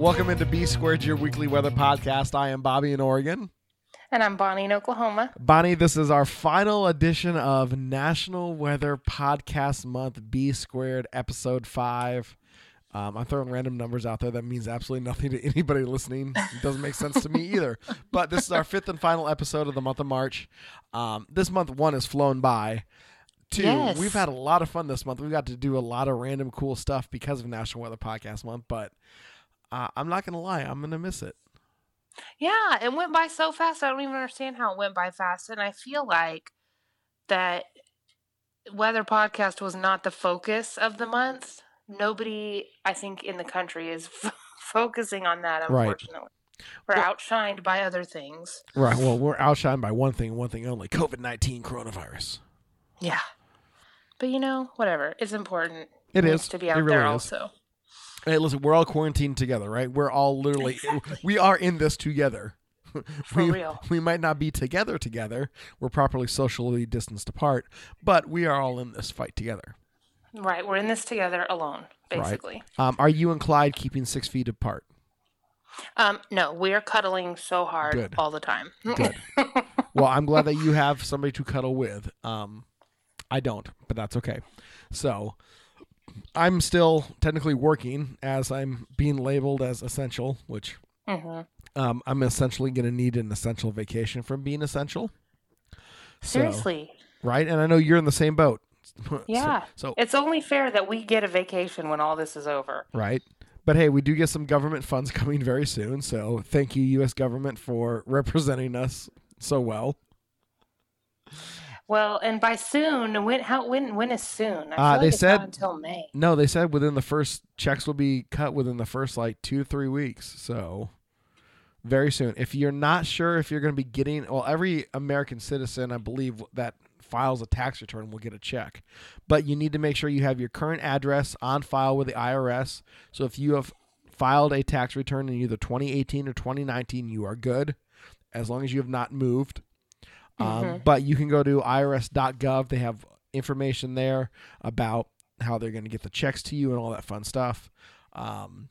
Welcome into B Squared, your weekly weather podcast. I am Bobby in Oregon. And I'm Bonnie in Oklahoma. Bonnie, this is our final edition of National Weather Podcast Month, B Squared, Episode 5. Um, I'm throwing random numbers out there. That means absolutely nothing to anybody listening. It doesn't make sense to me either. But this is our fifth and final episode of the month of March. Um, this month, one has flown by. Two, Yes. we've had a lot of fun this month. We've got to do a lot of random cool stuff because of National Weather Podcast Month. But uh, I'm not to lie, I'm going to miss it. Yeah, it went by so fast. I don't even understand how it went by fast. And I feel like that weather podcast was not the focus of the month. Nobody, I think, in the country is f- focusing on that, Right. We're Well- outshined by other things. Right. Well, we're outshined by one thing, one thing only: COVID nineteen coronavirus. Yeah. But you know, whatever. It's important. It needs is. to be It out really there is. also. Hey, listen, we're all quarantined together, right? We're all literally, we are in this together. For we, real. we might not be together together. We're properly socially distanced apart, but we are all in this fight together. Right. We're in this together alone, Right. basically. Um, are you and Clyde keeping six feet apart? Um, no, we are cuddling so hard Good. all the time. Good. well, I'm glad that you have somebody to cuddle with. Um, I don't, but that's okay. So, I'm still technically working as I'm being labeled as essential, which hmm um, I'm essentially going to need an essential vacation from being essential. So, Seriously. right? And I know you're in the same boat. So- Yeah. So, It's only fair that we get a vacation when all this is over. right. But hey, we do get some government funds coming very soon. So thank you, U.S. government, for representing us so well. Well, and by soon, when how when when is soon? Uh, like they said- not until May. No, they said within the first checks will be cut within the first like two three weeks. So very soon. If you're not sure if you're going to be getting, well, every American citizen, I believe, that files a tax return will get a check, but you need to make sure you have your current address on file with the IRS. So if you have filed a tax return in either 2018 or 2019, you are good, as long as you have not moved. Um, But you can go to irs.gov. They have information there about how they're going to get the checks to you and all that fun stuff. Um,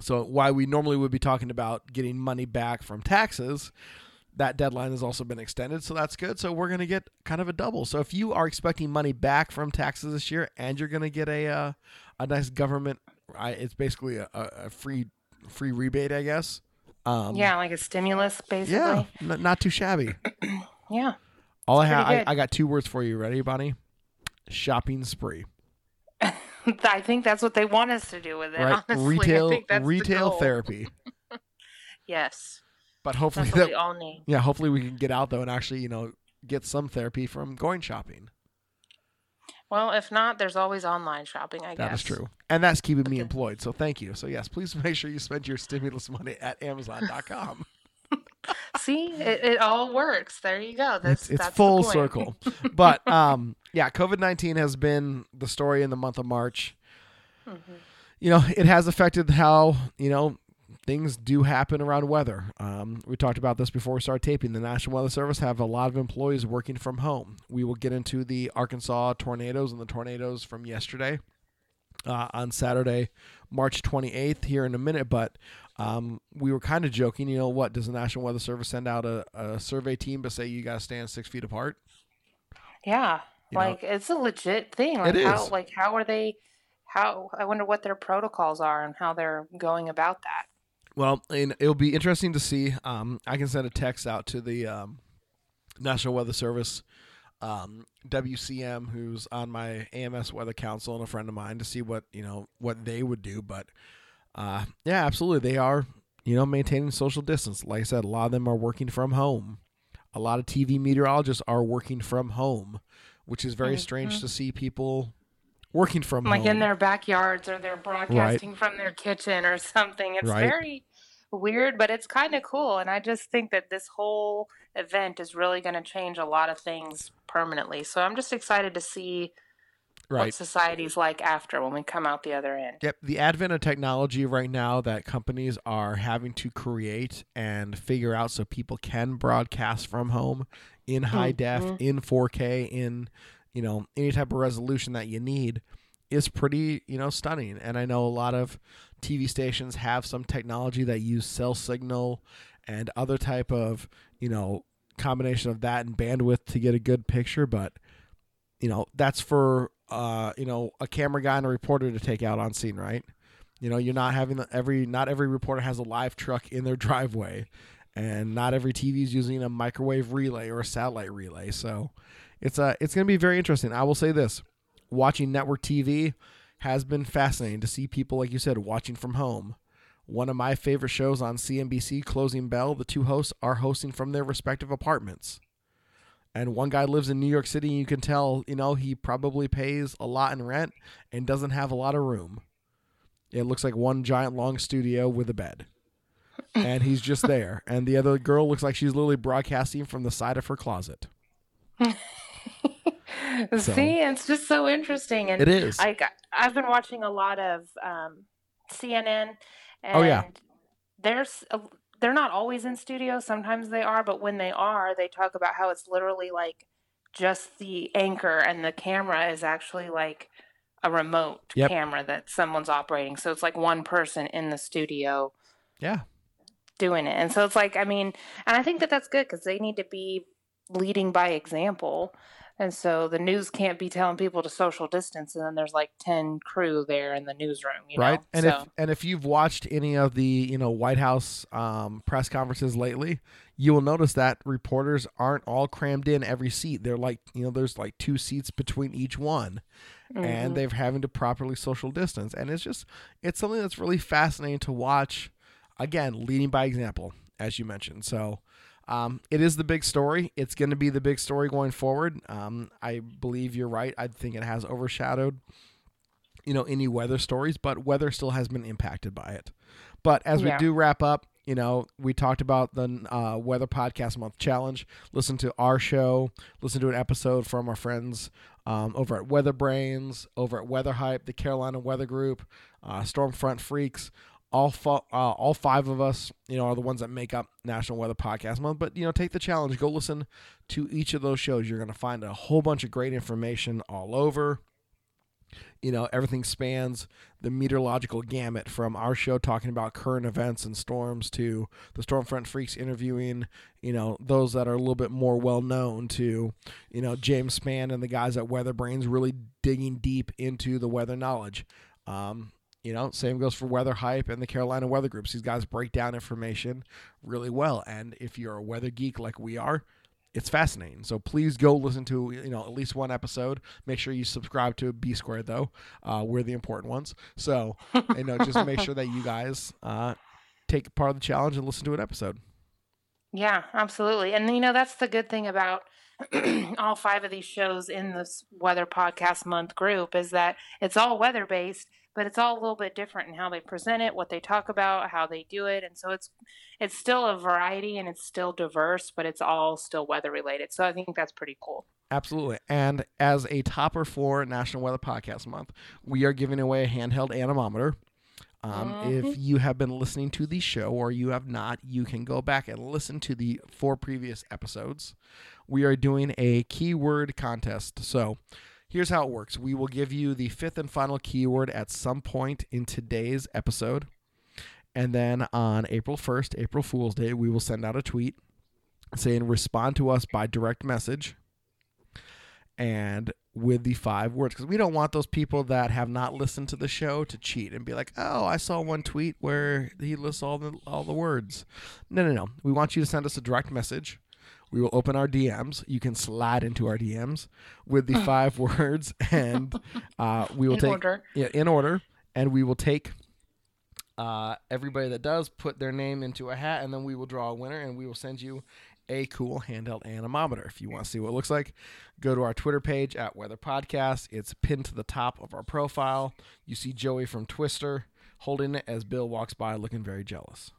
so why we normally would be talking about getting money back from taxes, that deadline has also been extended, so that's good. So we're going to get kind of a double. So if you are expecting money back from taxes this year, and you're going to get a uh, a nice government, I, it's basically a, a, free free rebate, I guess. Um, yeah, like a stimulus, yeah, basically. n- not too shabby. Yeah. All I have, I. I got two words for you. Ready, Bonnie? Shopping spree. I think that's what they want us to do with it. Right, Honestly, I retail think that's the retail goal. therapy. Yes, But hopefully that we all need. yeah, hopefully we can get out though and actually you know get some therapy from going shopping. Well, if not, there's always online shopping. I That guess is true, and that's keeping me employed. So thank you. So yes, please make sure you spend your stimulus money at Amazon.com. See, it, it all works. There you go. That's it's it's that's full circle. but um, yeah, COVID nineteen has been the story in the month of March. Mm-hmm. You know, it has affected how you know things do happen around weather. Um, we talked about this before we started taping. The National Weather Service have a lot of employees working from home. We will get into the Arkansas tornadoes and the tornadoes from yesterday uh, on Saturday, March 28th, here in a minute. But um, we were kind of joking. You know what? Does the National Weather Service send out a, a survey team to say you got to stand six feet apart? Yeah, You know? like it's a legit thing. Like It how is. like how are they how I wonder what their protocols are and how they're going about that. Well, and it'll be interesting to see. Um, I can send a text out to the um, National Weather Service, um, WCM, who's on my AMS Weather Council and a friend of mine, to see what you know what they would do. But uh, yeah, absolutely, they are you know maintaining social distance. Like I said, a lot of them are working from home. A lot of TV meteorologists are working from home, which is very strange to see people working from Like home. in their backyards or they're broadcasting from their kitchen or something. It's Right. very weird, but it's kind of cool. And I just think that this whole event is really going to change a lot of things permanently. So I'm just excited to see what Right. society's like after when we come out the other end. Yep. The advent of technology right now that companies are having to create and figure out so people can broadcast from home in high def, Mhm. in 4K, in you know any type of resolution that you need is pretty you know stunning. And I know a lot of TV stations have some technology that use cell signal and other type of you know combination of that and bandwidth to get a good picture, but you know that's for uh you know a camera guy and a reporter to take out on scene right? You know you're not having the, every not every reporter has a live truck in their driveway and not every tv is using a microwave relay or a satellite relay. So it's uh it's going to be very interesting. I will say this watching network tv has been fascinating to see people like you said watching from home. One of my favorite shows on cnbc closing bell the two hosts are hosting from their respective apartments and one guy lives in New York City, and you can tell, you know, he probably pays a lot in rent and doesn't have a lot of room. It looks like one giant long studio with a bed. And he's just there. And the other girl looks like she's literally broadcasting from the side of her closet. So- See, it's just so interesting. And It is. I, I've been watching a lot of um, CNN. And Oh, yeah. There's a, they're not always in studio. Sometimes they are, but when they are, they talk about how it's literally like just the anchor and the camera is actually like a remote Yep. camera that someone's operating. So it's like one person in the studio Yeah. doing it. And so it's like, I mean, and I think that that's good because they need to be leading by example. And so the news can't be telling people to social distance, and then there's like ten crew there in the newsroom, you right know. and so, if and if you've watched any of the you know white house um, press conferences lately you will notice that reporters aren't all crammed in every seat they're like you know there's like two seats between each one and Mhm. they're having to properly social distance and it's just it's something that's really fascinating to watch again leading by example as you mentioned so um, it is the big story. It's going to be the big story going forward. Um, i believe you're right. I think it has overshadowed you know any weather stories but weather still has been impacted by it. But as we do wrap up you know we talked about the uh, weather podcast month challenge. Listen to our show. Listen to an episode from our friends um, over at weather brains over at weather hype the carolina weather group uh, stormfront freaks all fo- uh, all five of us, you know, are the ones that make up National Weather Podcast Month. But you know, take the challenge. Go listen to each of those shows. You're going to find a whole bunch of great information all over. You know, everything spans the meteorological gamut from our show talking about current events and storms to the Stormfront Freaks interviewing, you know, those that are a little bit more well known to, you know, James Spann and the guys at Weather Brains really digging deep into the weather knowledge. Um, you know, same goes for Weather Hype and the Carolina Weather Groups. These guys break down information really well. And if you're a weather geek like we are, it's fascinating. So please go listen to you know at least one episode. Make sure you subscribe to B Squared though. Uh, we're the important ones. So you know just make sure that you guys uh, take part of the challenge and listen to an episode. Yeah, absolutely. And you know, that's the good thing about all five of these shows in this weather podcast month group is that it's all weather based, but it's all a little bit different in how they present it, what they talk about, how they do it. And so it's it's still a variety and it's still diverse, but it's all still weather related. So I think that's pretty cool. Absolutely. And as a topper for National Weather Podcast Month, we are giving away a handheld anemometer. Um, If you have been listening to the show or you have not, you can go back and listen to the four previous episodes. We are doing a keyword contest. So here's how it works we will give you the fifth and final keyword at some point in today's episode. And then on April 1st, April Fool's Day, we will send out a tweet saying respond to us by direct message and with the five words because we don't want those people that have not listened to the show to cheat and be like, "Oh, I saw one tweet where he lists all the all the words." No, no, no. We want you to send us a direct message. We will open our DMs. You can slide into our DMs with the five words, and uh, we will In take order. yeah in order, and we will take uh, everybody that does put their name into a hat, and then we will draw a winner, and we will send you a cool handheld anemometer. If you want to see what it looks like, go to our Twitter page at Weather Podcast. It's pinned to the top of our profile. You see Joey from Twister holding it as Bill walks by, looking very jealous.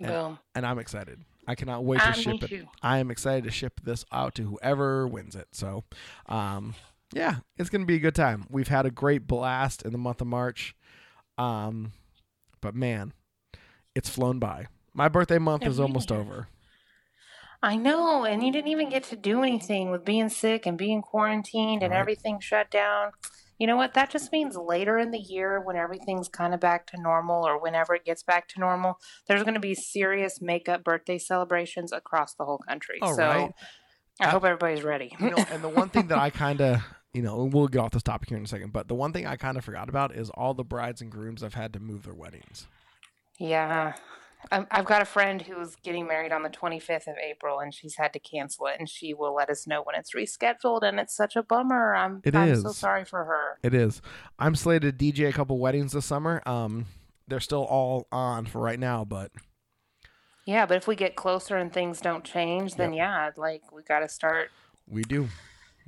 Boom. and I'm excited. I cannot wait to Uh, ship it. too. I am excited to ship this out to whoever wins it. So, um, yeah, it's gonna be a good time. We've had a great blast in the month of March, um, but man, it's flown by. My birthday month It is almost over. I know, and you didn't even get to do anything with being sick and being quarantined and everything shut down. You know what? That just means later in the year, when everything's kind of back to normal or whenever it gets back to normal, there's going to be serious makeup birthday celebrations across the whole country. All so right. I Uh, hope everybody's ready. You know, and the one thing that I kind of, you know, and we'll get off this topic here in a second, but the one thing I kind of forgot about is all the brides and grooms have had to move their weddings. Yeah. I'm- I've got a friend who's getting married on the 25th of April, and she's had to cancel it, and she will let us know when it's rescheduled, and it's such a bummer. I'm, It I'm so sorry for her. It is. I'm slated to DJ a couple weddings this summer. Um, they're still all on for right now, but Yeah, but if we get closer and things don't change, then yeah, like we got to start. we do.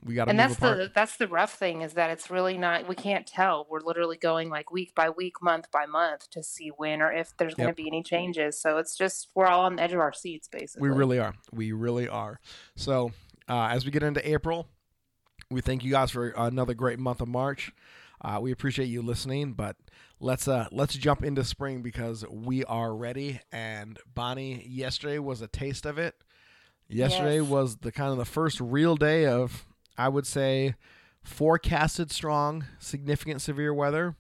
We got to And that's apart. the that's the rough thing is that it's really not. We can't tell. We're literally going like week by week, month by month to see when or if there's going Yep. to be any changes. So it's just we're all on the edge of our seats basically. We really are. We really are. So, uh, as we get into April, we thank you guys for another great month of March. Uh, we appreciate you listening, but let's uh, let's jump into spring because we are ready. And Bonnie, yesterday was a taste of it. Yesterday Yes. was the kind of the first real day of, I would say, forecasted strong, significant severe weather.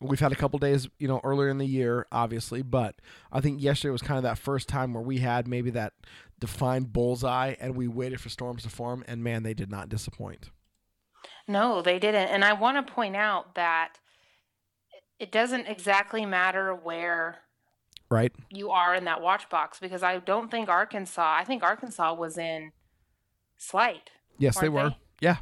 We've had a couple days, you know, earlier in the year, obviously, but I think yesterday was kind of that first time where we had maybe that defined bullseye and we waited for storms to form, and man, they did not disappoint. No, they didn't. And I want to point out that it doesn't exactly matter where Right? you are in that watch box because I don't think Arkansas. I think Arkansas was in slight. Yes, they were. Yeah.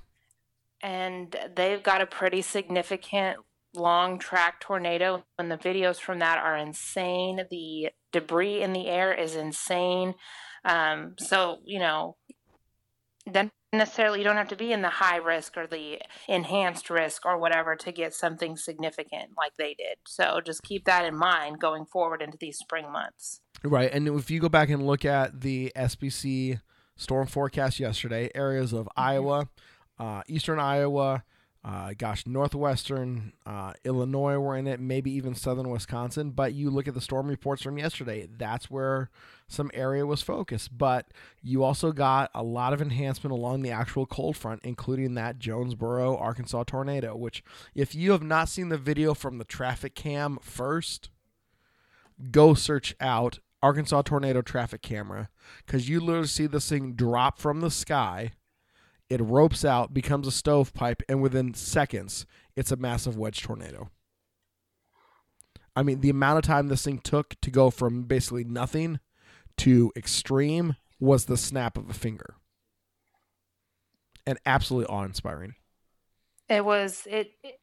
and they've got a pretty significant long track tornado and the videos from that are insane the debris in the air is insane um, so you know then necessarily you don't have to be in the high risk or the enhanced risk or whatever to get something significant like they did so just keep that in mind going forward into these spring months Right. And if you go back and look at the SPC storm forecast yesterday, areas of Iowa, uh, eastern Iowa, uh, gosh, northwestern uh, Illinois were in it, maybe even southern Wisconsin. But you look at the storm reports from yesterday, that's where some area was focused. But you also got a lot of enhancement along the actual cold front, including that Jonesboro, Arkansas tornado, which, if you have not seen the video from the traffic cam first, go search out Arkansas tornado traffic camera because you literally see this thing drop from the sky. It ropes out, becomes a stovepipe, and within seconds, it's a massive wedge tornado. I mean, the amount of time this thing took to go from basically nothing to extreme was the snap of a finger. And absolutely awe inspiring. It was it, it.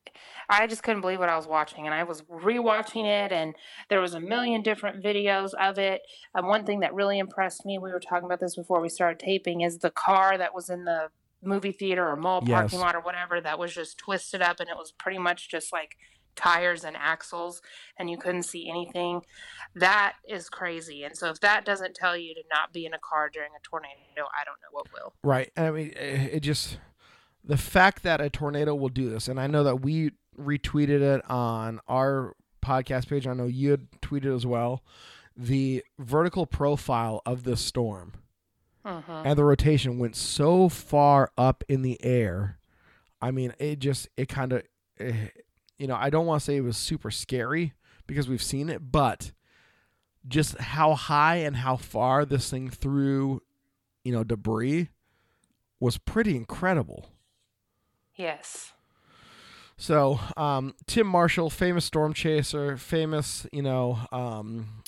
I just couldn't believe what I was watching, and I was rewatching it, and there was a million different videos of it. And one thing that really impressed me, we were talking about this before we started taping, is the car that was in the movie theater or mall Yes. parking lot or whatever that was just twisted up, and it was pretty much just like tires and axles, and you couldn't see anything. That is crazy. And so, if that doesn't tell you to not be in a car during a tornado, I don't know what will. Right. And I mean, it it just the fact that a tornado will do this, and I know that we retweeted it on our podcast page. I know you had tweeted as well. The vertical profile of this storm hmm and the rotation went so far up in the air. I mean, it just it kind of, you know, I don't want to say it was super scary because we've seen it, but just how high and how far this thing threw, you know, debris was pretty incredible. Yes. So, um, Tim Marshall, famous storm chaser, famous, you know, um,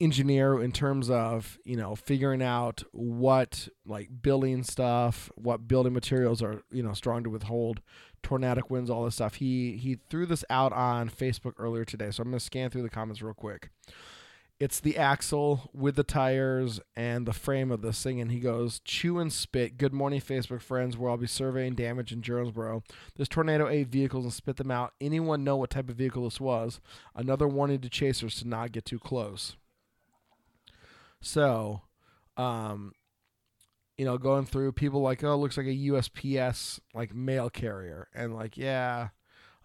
engineer in terms of, you know, figuring out what like building stuff, what building materials are, you know, strong to withhold tornadic winds, all this stuff. He he threw this out on Facebook earlier today. So I'm going to scan through the comments real quick. It's the axle with the tires and the frame of this thing, and he goes, "Chew and spit." Good morning, Facebook friends. Where I'll be surveying damage in Jonesboro. This tornado ate vehicles and spit them out. Anyone know what type of vehicle this was? Another warning to chasers to not get too close. So, um, you know, going through people like, oh, it looks like a USPS like mail carrier, and like, yeah,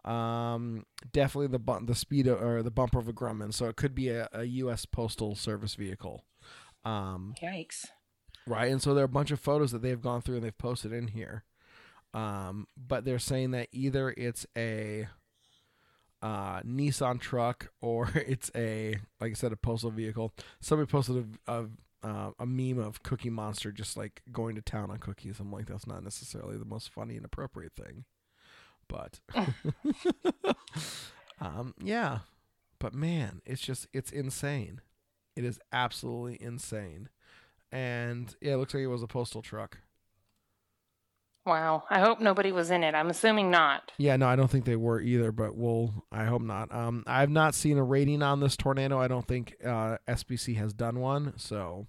um, definitely the bu- the speed of, or the bumper of a Grumman, so it could be a, a U.S. Postal Service vehicle. Um, Yikes. right? And so there are a bunch of photos that they've gone through and they've posted in here. Um, but they're saying that either it's a uh, Nissan truck or it's a, like I said, a postal vehicle. Somebody posted a, a, uh, a meme of Cookie Monster just like going to town on cookies. I'm like, that's not necessarily the most funny and appropriate thing. But, um, yeah. But man, it's just, it's insane. It is absolutely insane and yeah, it looks like it was a postal truck. Wow. I hope nobody was in it. I'm assuming not. Yeah, no, I don't think they were either, but we'll. I hope not. Um, I've not seen a rating on this tornado. I don't think uh, SPC has done one. So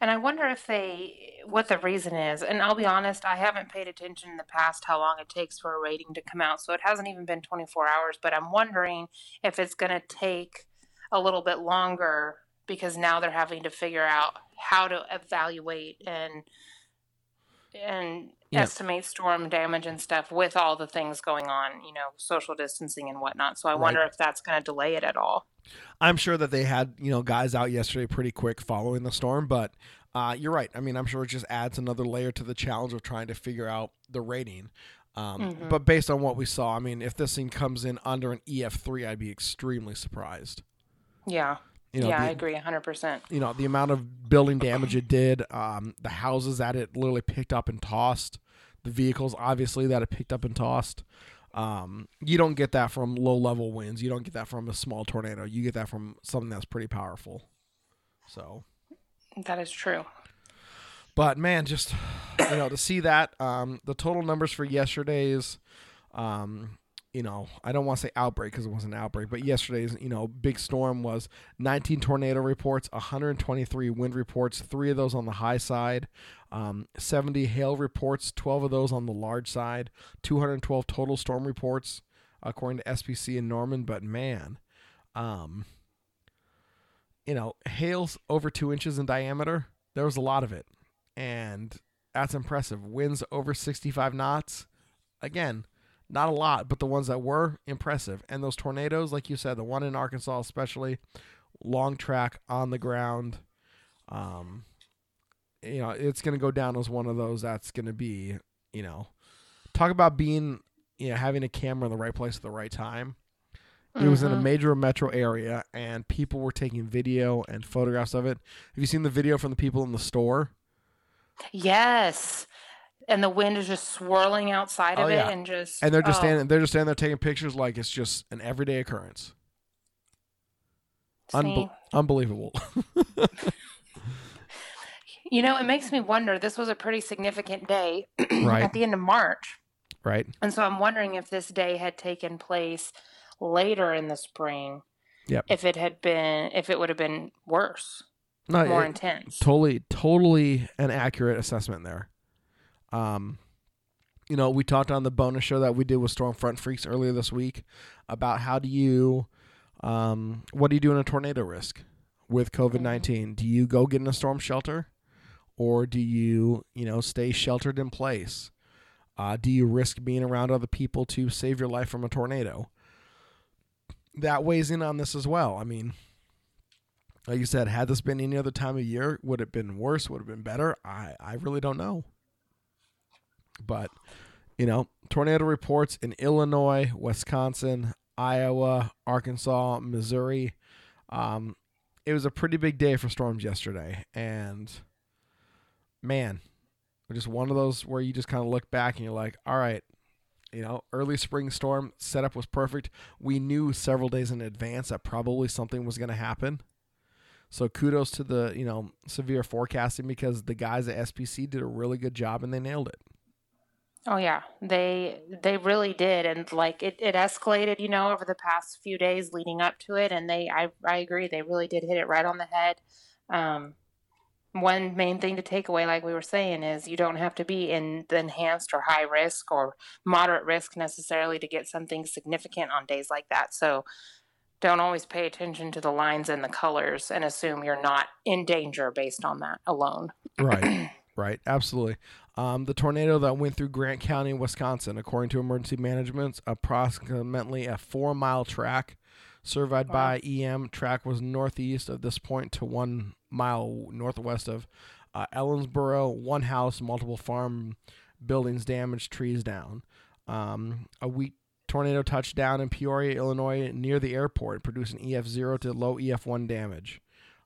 And I wonder if they, what the reason is. And I'll be honest, I haven't paid attention in the past how long it takes for a rating to come out. So it hasn't even been 24 hours. But I'm wondering if it's going to take a little bit longer because now they're having to figure out how to evaluate and and Yeah. estimate storm damage and stuff with all the things going on, you know, social distancing and whatnot. So I Right. wonder if that's going to delay it at all. I'm sure that they had you know guys out yesterday pretty quick following the storm, but uh, you're right. I mean, I'm sure it just adds another layer to the challenge of trying to figure out the rating. Um, Mhm. But based on what we saw, I mean, if this thing comes in under an EF3, I'd be extremely surprised. Yeah. You know, yeah, the- I agree 100%. you know the amount of building damage it did um, the houses that it literally picked up and tossed the vehicles obviously that it picked up and tossed um, you don't get that from low level winds you don't get that from a small tornado you get that from something that's pretty powerful so That is true. but man just you know to see that um, the total numbers for yesterday's um, you know i don't want to say outbreak because it wasn't an outbreak but yesterday's you know big storm was 19 tornado reports 123 wind reports three of those on the high side um, 70 hail reports 12 of those on the large side 212 total storm reports according to spc in norman but man um, you know hail's over two inches in diameter there was a lot of it and that's impressive. Winds over 65 knots. Again, not a lot, but the ones that were impressive. And those tornadoes, like you said, the one in Arkansas especially, long track on the ground. Um, you know, it's going to go down as one of those that's going to be, you know, talk about being, you know, having a camera in the right place at the right time. It was in a Mhm. major metro area, and people were taking video and photographs of it. Have you seen the video from the people in the store? Yes. And the wind is just swirling outside Oh, of yeah. it and just and they're just oh, standing they're just standing there taking pictures like it's just an everyday occurrence see? Unbel- unbelievable You know, it makes me wonder. This was a pretty significant day Right. at the end of March. right And so I'm wondering if this day had taken place later in the spring, Yep. if it had been, if it would have been worse, no more it- intense. totally totally an accurate assessment there um you know we talked on the bonus show that we did with stormfront freaks earlier this week about how do you um what do you do in a tornado risk with covid-19 do you go get in a storm shelter or do you you know stay sheltered in place uh, do you risk being around other people to save your life from a tornado that weighs in on this as well i mean like you said, had this been any other time of year, would it have been worse? Would it have been better? I, I really don't know. But, you know, tornado reports in Illinois, Wisconsin, Iowa, Arkansas, Missouri. Um, it was a pretty big day for storms yesterday. And, man, just one of those where you just kind of look back and you're like, all right, you know, early spring storm setup was perfect. We knew several days in advance that probably something was going to happen. So kudos to the you know severe forecasting because the guys at SPC did a really good job and they nailed it. Oh yeah, they they really did, and like it, it escalated, you know, over the past few days leading up to it, and they I I agree they really did hit it right on the head. Um, one main thing to take away, like we were saying, is you don't have to be in the enhanced or high risk or moderate risk necessarily to get something significant on days like that. So don't always pay attention to the lines and the colors and assume you're not in danger based on that alone. Right. right. Absolutely. Um, the tornado that went through Grant County, Wisconsin, according to emergency management, approximately a four mile track surveyed Wow. by EM. Track was northeast of this point to one mile northwest of uh, Ellensboro. One house, multiple farm buildings damaged, trees down. Um, a weak tornado touched down in Peoria, Illinois, near the airport, producing EF0 to low EF1 damage.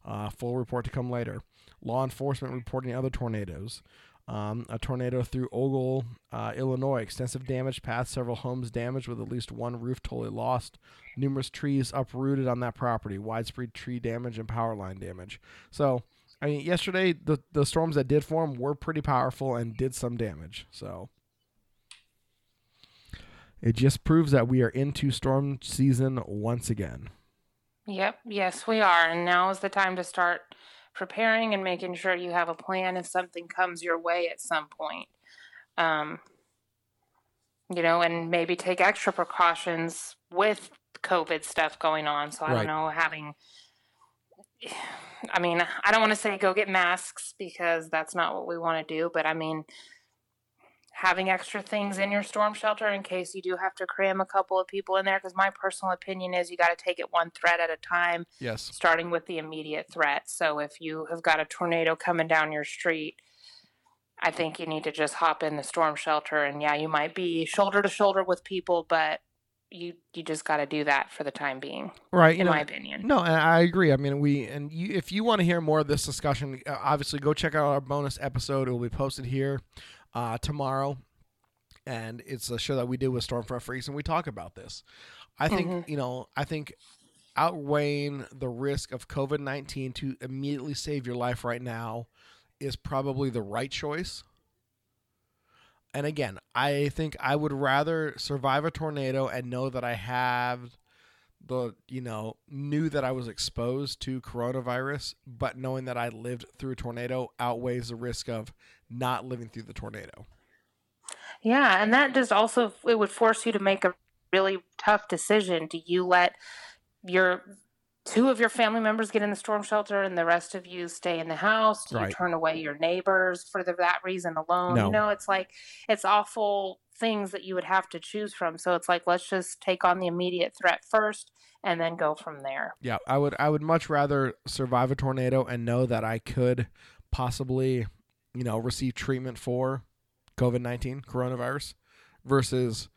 Uh, full report to come later. Law enforcement reporting other tornadoes. Um, a tornado through Ogle, uh, Illinois. Extensive damage path, several homes damaged with at least one roof totally lost. Numerous trees uprooted on that property. Widespread tree damage and power line damage. So, I mean, yesterday the the storms that did form were pretty powerful and did some damage. So, it just proves that we are into storm season once again. Yep, yes, we are. And now is the time to start preparing and making sure you have a plan if something comes your way at some point. Um, you know, and maybe take extra precautions with COVID stuff going on. So I Right. don't know, having, I mean, I don't want to say go get masks because that's not what we want to do, but I mean, having extra things in your storm shelter in case you do have to cram a couple of people in there. Because my personal opinion is you got to take it one threat at a time Yes. starting with the immediate threat. So if you have got a tornado coming down your street, I think you need to just hop in the storm shelter and yeah, you might be shoulder to shoulder with people, but you you just got to do that for the time being, Right. In my opinion. No, and I agree. I mean, we and you, if you want to hear more of this discussion, uh, obviously go check out our bonus episode. It will be posted here uh, tomorrow, and it's a show that we did with Stormfront Freaks, and we talk about this. I think Mhm. you know, I think outweighing the risk of COVID nineteen to immediately save your life right now is probably the right choice. And again, I think I would rather survive a tornado and know that I have the you know knew that I was exposed to coronavirus, but knowing that I lived through a tornado outweighs the risk of not living through the tornado. Yeah, and that just also it would force you to make a really tough decision. Do you let your two of your family members get in the storm shelter and the rest of you stay in the house? Do Right. you turn away your neighbors for the, that reason alone? No. You know, it's like it's awful things that you would have to choose from. So it's like let's just take on the immediate threat first and then go from there. Yeah, I would I would much rather survive a tornado and know that I could possibly, you know, receive treatment for COVID-19, coronavirus versus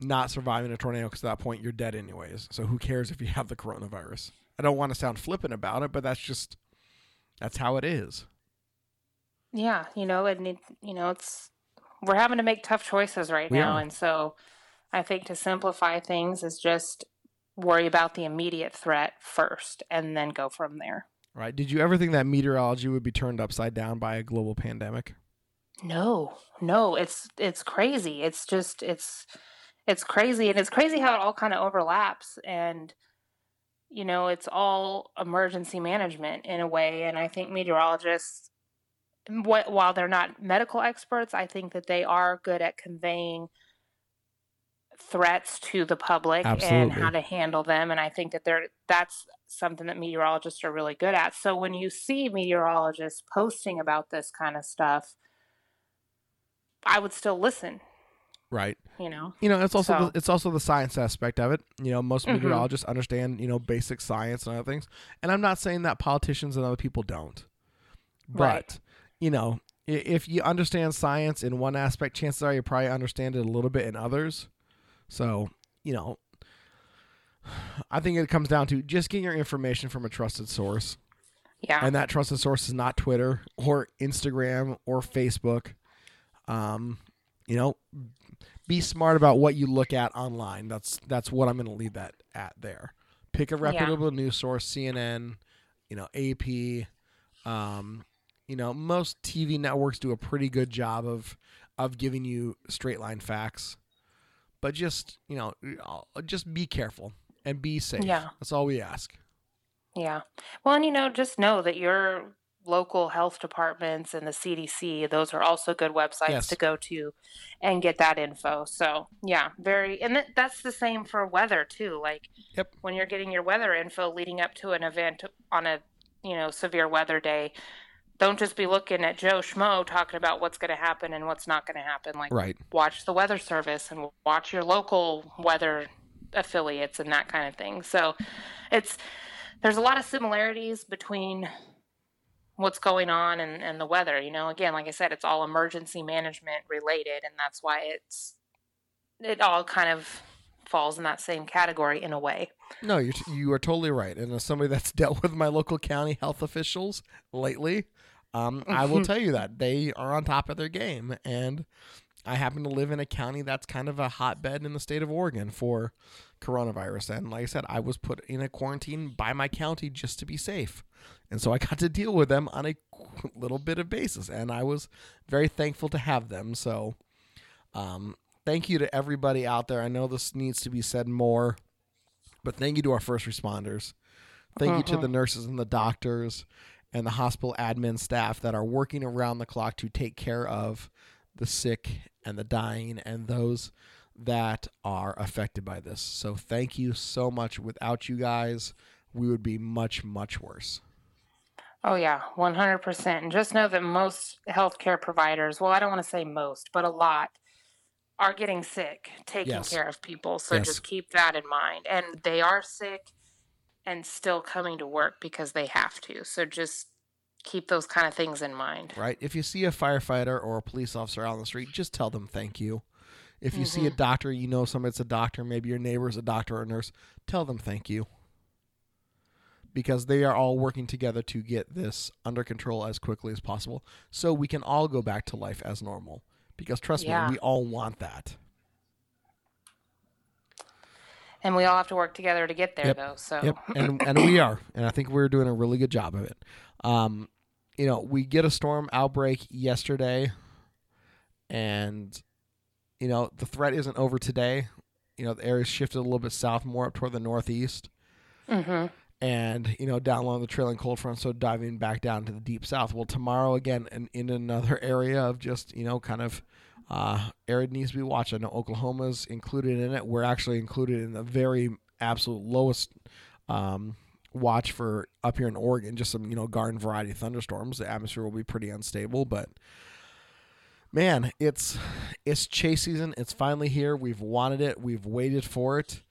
not surviving a tornado cuz at that point you're dead anyways. So who cares if you have the coronavirus? I don't want to sound flippant about it, but that's just that's how it is. Yeah, you know, and it, you know, it's we're having to make tough choices right We now, are. and so I think to simplify things is just worry about the immediate threat first, and then go from there. Right? Did you ever think that meteorology would be turned upside down by a global pandemic? No, no, it's it's crazy. It's just it's it's crazy, and it's crazy how it all kind of overlaps, and you know, it's all emergency management in a way, and I think meteorologists. wh- While they're not medical experts, I think that they are good at conveying threats to the public and how to handle them and i think that they're that's something that meteorologists are really good at so when you see meteorologists posting about this kind of stuff i would still listen Right. you know You know, it's also So- the, it's also the science aspect of it. You know, most Mhm. meteorologists understand you know basic science and other things. And I'm not saying that politicians and other people don't, but Right. you know, if you understand science in one aspect, chances are you probably understand it a little bit in others. So you know, I think it comes down to just getting your information from a trusted source, yeah and that trusted source is not Twitter or Instagram or Facebook. Um, you know, be smart about what you look at online. That's that's what I'm going to leave that at there. Pick a reputable news source, CNN, you know, AP. Um, you know, most TV networks do a pretty good job of of giving you straight line facts. But just, you know, uh, just be careful and be safe. Yeah. That's all we ask. Yeah. Well, and you know, just know that you're local health departments and the CDC. Those are also good websites Yes. to go to and get that info. So, yeah, very, and that, that's the same for weather too. Like, Yep. when you're getting your weather info leading up to an event on a, you know, severe weather day, don't just be looking at Joe Schmo talking about what's going to happen and what's not going to happen. Like, Right. watch the weather service and watch your local weather affiliates and that kind of thing. So it's there's a lot of similarities between what's going on and, and the weather. You know, again, like I said, it's all emergency management related and that's why it's it all kind of falls in that same category in a way. No, you're you are totally right. And as somebody that's dealt with my local county health officials lately, um, I will tell you that they are on top of their game. And I happen to live in a county that's kind of a hotbed in the state of Oregon for coronavirus. And like I said, I was put in a quarantine by my county just to be safe. And so I got to deal with them on a little bit of basis. And I was very thankful to have them. So um, thank you to everybody out there. I know this needs to be said more. But thank you to our first responders. Thank you to the nurses and the doctors and the hospital admin staff that are working around the clock to take care of the sick and the dying and those that are affected by this. So thank you so much. Without you guys, we would be much, much worse. Oh yeah, 100%. And just know that most healthcare providers, well, I don't want to say most, but a lot are getting sick taking Yes. care of people. So Yes. just keep that in mind. And they are sick and still coming to work because they have to. So just keep those kind of things in mind. right? If you see a firefighter or a police officer out on the street, just tell them thank you. If you see a mm-hmm. doctor, you know somebody's a doctor, maybe your neighbor's a doctor or a nurse, tell them thank you. Because they are all working together to get this under control as quickly as possible so we can all go back to life as normal. Because trust Yeah. me, we all want that. And we all have to work together to get there, Yep. though. So Yep, and and we are, and I think we're doing a really good job of it. Um, you know, we get a storm outbreak yesterday, and you know the threat isn't over today. You know, the area's shifted a little bit south, more up toward the northeast, hmm and you know down along the trailing cold front, so diving back down to the deep south. Well, tomorrow again, in, in another area of just you know kind of uh, arid needs to be watched. I know Oklahoma's included in it. We're actually included in the very absolute lowest um, watch for up here in Oregon. Just some you know garden variety thunderstorms. The atmosphere will be pretty unstable, but man, it's it's chase season. It's finally here. We've wanted it. We've waited for it.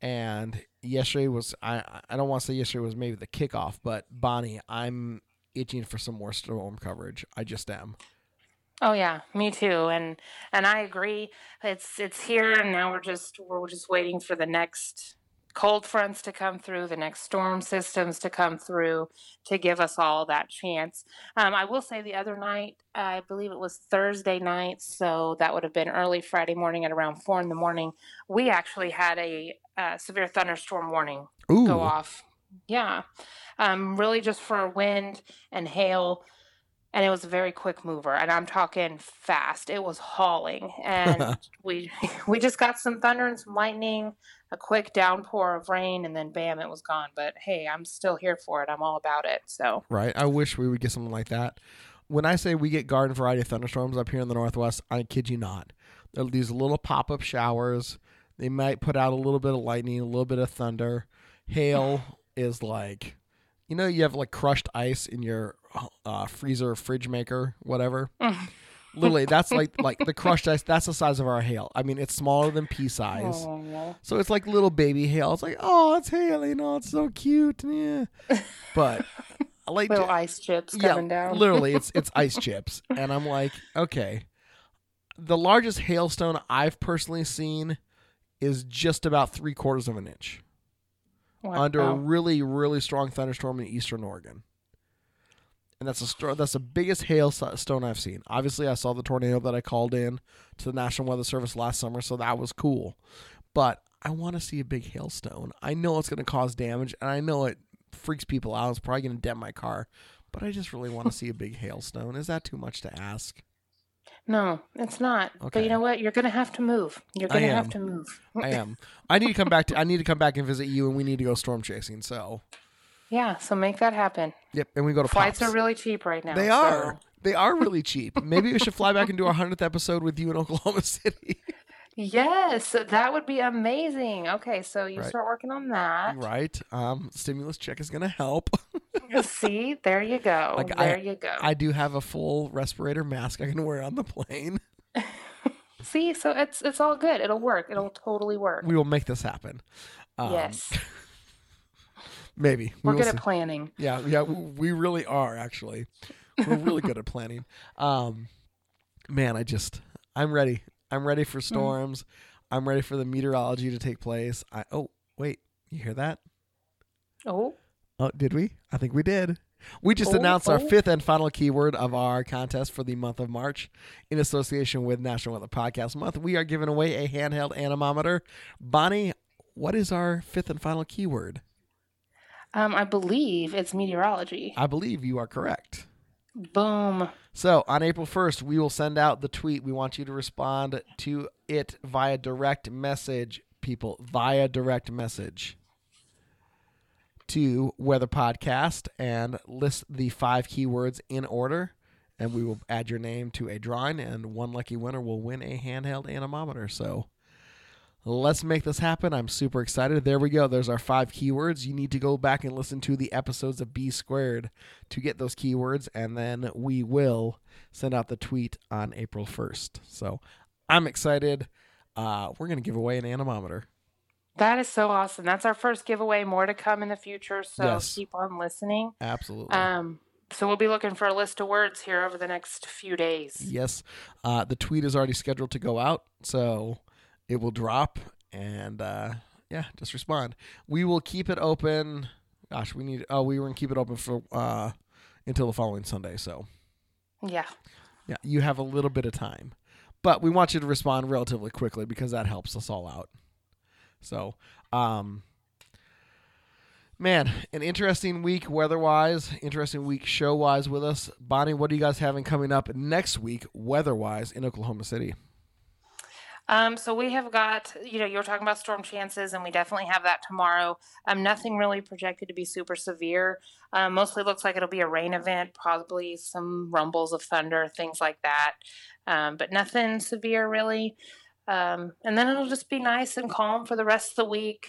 And yesterday was I I don't want to say yesterday was maybe the kickoff, but Bonnie, I'm itching for some more storm coverage. I just am. Oh yeah, me too. And and I agree. It's it's here and now we're just we're just waiting for the next cold fronts to come through, the next storm systems to come through to give us all that chance. Um, I will say the other night, I believe it was Thursday night, so that would have been early Friday morning at around four in the morning. We actually had a uh, severe thunderstorm warning Ooh. go off. Yeah. Um, really just for wind and hail. And it was a very quick mover. And I'm talking fast. It was hauling. And we we just got some thunder and some lightning, a quick downpour of rain, and then bam, it was gone. But hey, I'm still here for it. I'm all about it. So Right. I wish we would get something like that. When I say we get garden variety thunderstorms up here in the northwest, I kid you not. They're these little pop up showers. They might put out a little bit of lightning, a little bit of thunder. Hail is like, you know, you have like crushed ice in your uh, freezer, fridge maker, whatever. Literally, that's like like the crushed ice. That's the size of our hail. I mean, it's smaller than pea size. So it's like little baby hail. It's like, oh, it's hail, you know, it's so cute. Yeah. But I like little ice chips coming down. literally, it's it's ice chips, and I'm like, okay. The largest hailstone I've personally seen is just about three quarters of an inch Wow. under a really really strong thunderstorm in eastern Oregon. And that's a that's the biggest hailstone I've seen. Obviously, I saw the tornado that I called in to the National Weather Service last summer, so that was cool. But I want to see a big hailstone. I know it's going to cause damage, and I know it freaks people out. It's probably going to dent my car, but I just really want to see a big hailstone. Is that too much to ask? No, it's not. But Okay. you know what? You're gonna have to move. You're gonna have to move. I am. I need to come back to. I need to come back and visit you, and we need to go storm chasing. So Yeah, so make that happen. Yep, and we go to Flights Pops. are really cheap right now. They so- are. They are really cheap. Maybe we should fly back and do our hundredth episode with you in Oklahoma City. Yes, that would be amazing. Okay, so you Right. start working on that. right. Um, stimulus check is gonna help. See, there you go. Like, I- there you go. I do have a full respirator mask I can wear on the plane. See, so it's it's all good. It'll work. It'll totally work. We will make this happen. Um, yes, maybe We we're good see. at planning. Yeah, yeah, we really are actually. We're really good at planning. Um, man, I just I'm ready. I'm ready for storms. I'm ready for the meteorology to take place. I oh wait, you hear that? Oh, Oh, did we? I think we did. We just Oh, announced our oh. fifth and final keyword of our contest for the month of March in association with National Weather Podcast Month. We are giving away a handheld anemometer. Bonnie, what is our fifth and final keyword? Um, I believe it's meteorology. I believe you are correct. Boom. So on April 1st, we will send out the tweet. We want you to respond to it via direct message, people, via direct message to Weather Podcast and list the five keywords in order. And we will add your name to a drawing, and one lucky winner will win a handheld anemometer. So let's make this happen. I'm super excited. There we go. There's our five keywords. You need to go back and listen to the episodes of B Squared to get those keywords, and then we will send out the tweet on April 1st. So I'm excited. Uh, we're going to give away an anemometer. That is so awesome. That's our first giveaway. More to come in the future. So Yes. keep on listening. Absolutely. Um, so we'll be looking for a list of words here over the next few days. yes. Uh, the tweet is already scheduled to go out, so it will drop, and uh, yeah, just respond. We will keep it open. Gosh, we need. Oh, we were to keep it open for uh, until the following Sunday. So Yeah. yeah, you have a little bit of time, but we want you to respond relatively quickly because that helps us all out. So, um, man, an interesting week weather-wise, interesting week show-wise with us. Bonnie, what are you guys having coming up next week weather-wise in Oklahoma City? Um, so we have got, you know, you were talking about storm chances, and we definitely have that tomorrow. Um, nothing really projected to be super severe. Um, mostly looks like it'll be a rain event, probably some rumbles of thunder, things like that. Um, but nothing severe really. Um, and then it'll just be nice and calm for the rest of the week.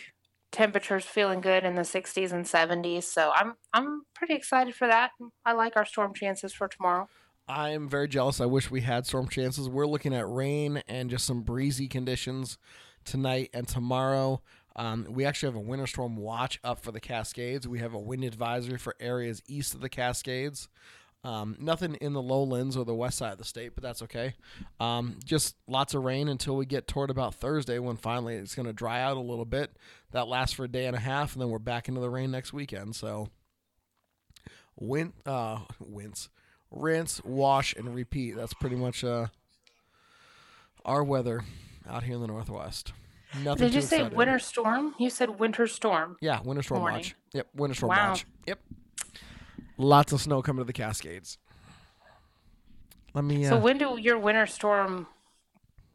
Temperatures feeling good in the 60s and 70s, so I'm I'm pretty excited for that. I like our storm chances for tomorrow. I'm very jealous. I wish we had storm chances. We're looking at rain and just some breezy conditions tonight and tomorrow. Um, we actually have a winter storm watch up for the Cascades. We have a wind advisory for areas east of the Cascades. Um, nothing in the lowlands or the west side of the state, but that's okay. Um, just lots of rain until we get toward about Thursday when finally it's going to dry out a little bit. That lasts for a day and a half, and then we're back into the rain next weekend. So, win, uh, wince rinse, wash, and repeat. That's pretty much uh, our weather out here in the Northwest. Nothing Did you say exciting. winter storm? You said winter storm. Yeah, winter storm Warning. watch. Yep, winter storm Wow. watch. Yep. Lots of snow coming to the Cascades. Let me. Uh, So when do your winter storm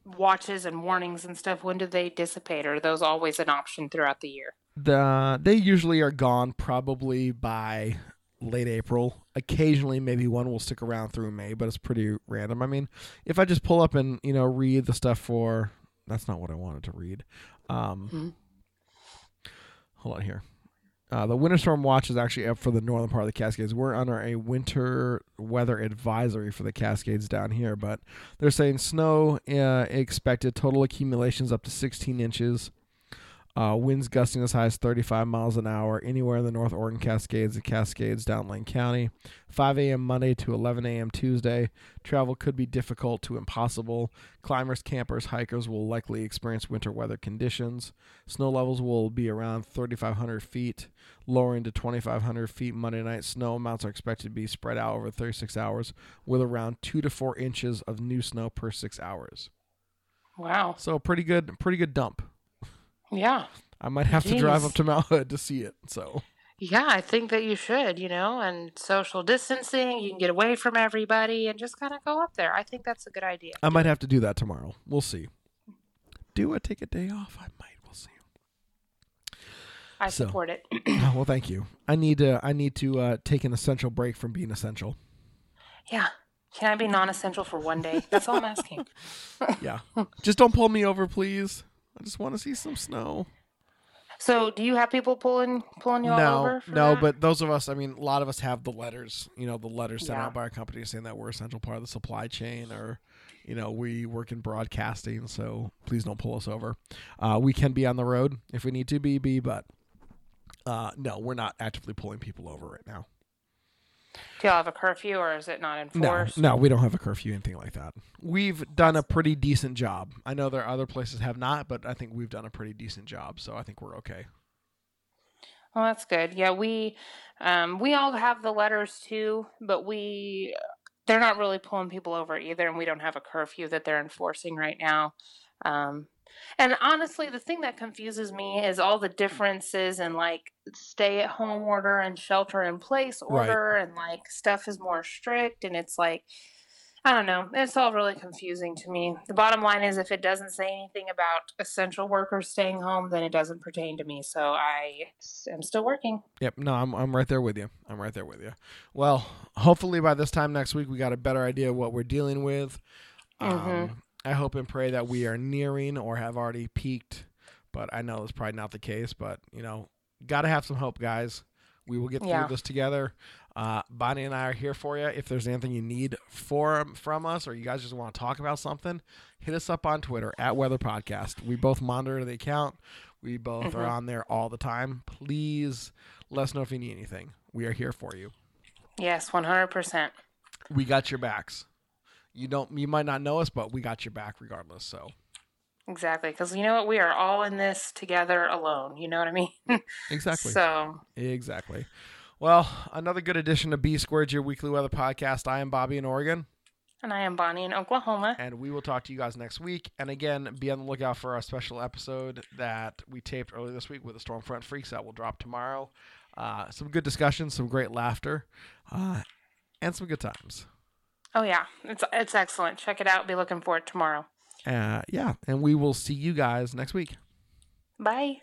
watches and warnings and stuff? When do they dissipate? Or are those always an option throughout the year? the they usually are gone probably by late April. Occasionally, maybe one will stick around through May, but it's pretty random. I mean, if I just pull up and you know read the stuff for that's not what I wanted to read. Um, Hmm. Hold on here. Uh, the winter storm watch is actually up for the northern part of the Cascades. We're under a winter weather advisory for the Cascades down here, but they're saying snow uh, expected. Total accumulations up to 16 inches. Uh, winds gusting as high as 35 miles an hour anywhere in the North Oregon Cascades and Cascades down Lane County. 5 a.m. Monday to 11 a.m. Tuesday. Travel could be difficult to impossible. Climbers, campers, hikers will likely experience winter weather conditions. Snow levels will be around 3,500 feet, lowering to 2,500 feet Monday night. Snow amounts are expected to be spread out over 36 hours, with around two to four inches of new snow per six hours. Wow. So pretty good, pretty good dump. Yeah. I might have to drive up to Mount Hood to see it. So Yeah, I think that you should, you know, and social distancing, you can get away from everybody and just kind of go up there. I think that's a good idea. I might have to do that tomorrow. We'll see. Do I take a day off? I might. We'll see. I So- support it. Well, thank you. I need to. I need to uh, take an essential break from being essential. yeah. Can I be non-essential for one day? That's all I'm asking. Yeah. just don't pull me over, please. I just want to see some snow. So, do you have people pulling pulling you all no, over? for no, that? but those of us, I mean, a lot of us have the letters, you know, the letters sent Yeah. out by our company saying that we're essential part of the supply chain or, you know, we work in broadcasting, so please don't pull us over. Uh, we can be on the road if we need to be, be but uh, no, we're not actively pulling people over right now. Do y'all have a curfew or is it not No, enforced? no, we don't have a curfew, anything like that. We've done a pretty decent job. I know there are other places have not, but I think we've done a pretty decent job, so I think we're okay. Well, that's good. Yeah, we um, we all have the letters too, but we they're not really pulling people over either, and we don't have a curfew that they're enforcing right now. Um, and honestly, the thing that confuses me is all the differences in like stay at home order and shelter in place Right. order, and like stuff is more strict, and it's like. I don't know. It's all really confusing to me. The bottom line is if it doesn't say anything about essential workers staying home, then it doesn't pertain to me. So I am still working. Yep. No, I'm I'm right there with you. I'm right there with you. Well, hopefully by this time next week we got a better idea of what we're dealing with. Um, Mhm. I hope and pray that we are nearing or have already peaked, but I know it's probably not the case. But you know, got to have some hope, guys. We will get through Yeah. this together. Uh, Bonnie and I are here for you. If there's anything you need for from us, or you guys just want to talk about something, hit us up on Twitter at Weather Podcast. We both monitor the account. We both are Mhm. on there all the time. Please let us know if you need anything. We are here for you. Yes, 100%. We got your backs. You don't. You might not know us, but we got your back regardless. So Exactly. Because you know what? We are all in this together alone. You know what I mean? exactly. So, Exactly. Well, another good edition of B Squared, your weekly weather podcast. I am Bobby in Oregon, and I am Bonnie in Oklahoma. and we will talk to you guys next week. And again, be on the lookout for our special episode that we taped earlier this week with the Stormfront Freaks that will drop tomorrow. Uh, some good discussions, some great laughter, uh, and some good times. Oh, yeah. It's, it's excellent. Check it out. Be looking for it tomorrow. Uh, yeah, and we will see you guys next week. Bye.